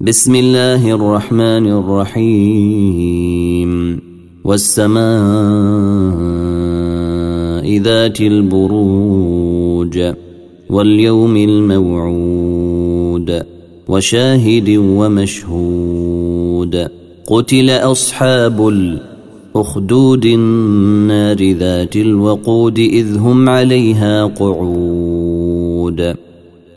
بسم الله الرحمن الرحيم. والسماء ذات البروج واليوم الموعود وشاهد ومشهود. قتل أصحاب الأخدود النار ذات الوقود إذ هم عليها قعود.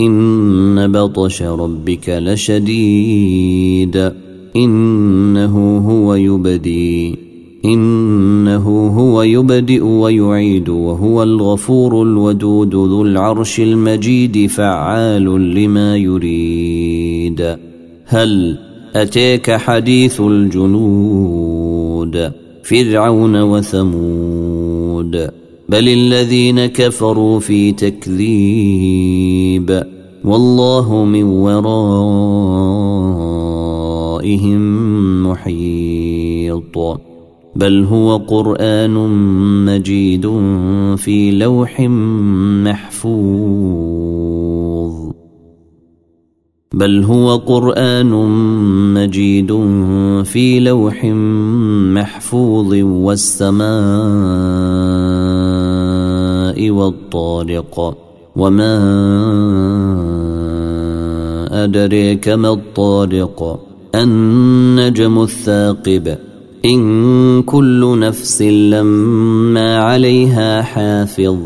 إن بطش ربك لشديد. إنه هو يبدي. إنه هو يبدئ ويعيد وهو الغفور الودود ذو العرش المجيد فعال لما يريد. هل أتيك حديث الجنود؟ فرعون وثمود. بل الذين كفروا في تكذيب. والله من ورائهم محيط بل هو قران مجيد في لوح محفوظ بل هو قران مجيد في لوح محفوظ والسماء والطارق وما أدريك ما الطارق النجم الثاقب إن كل نفس لما عليها حافظ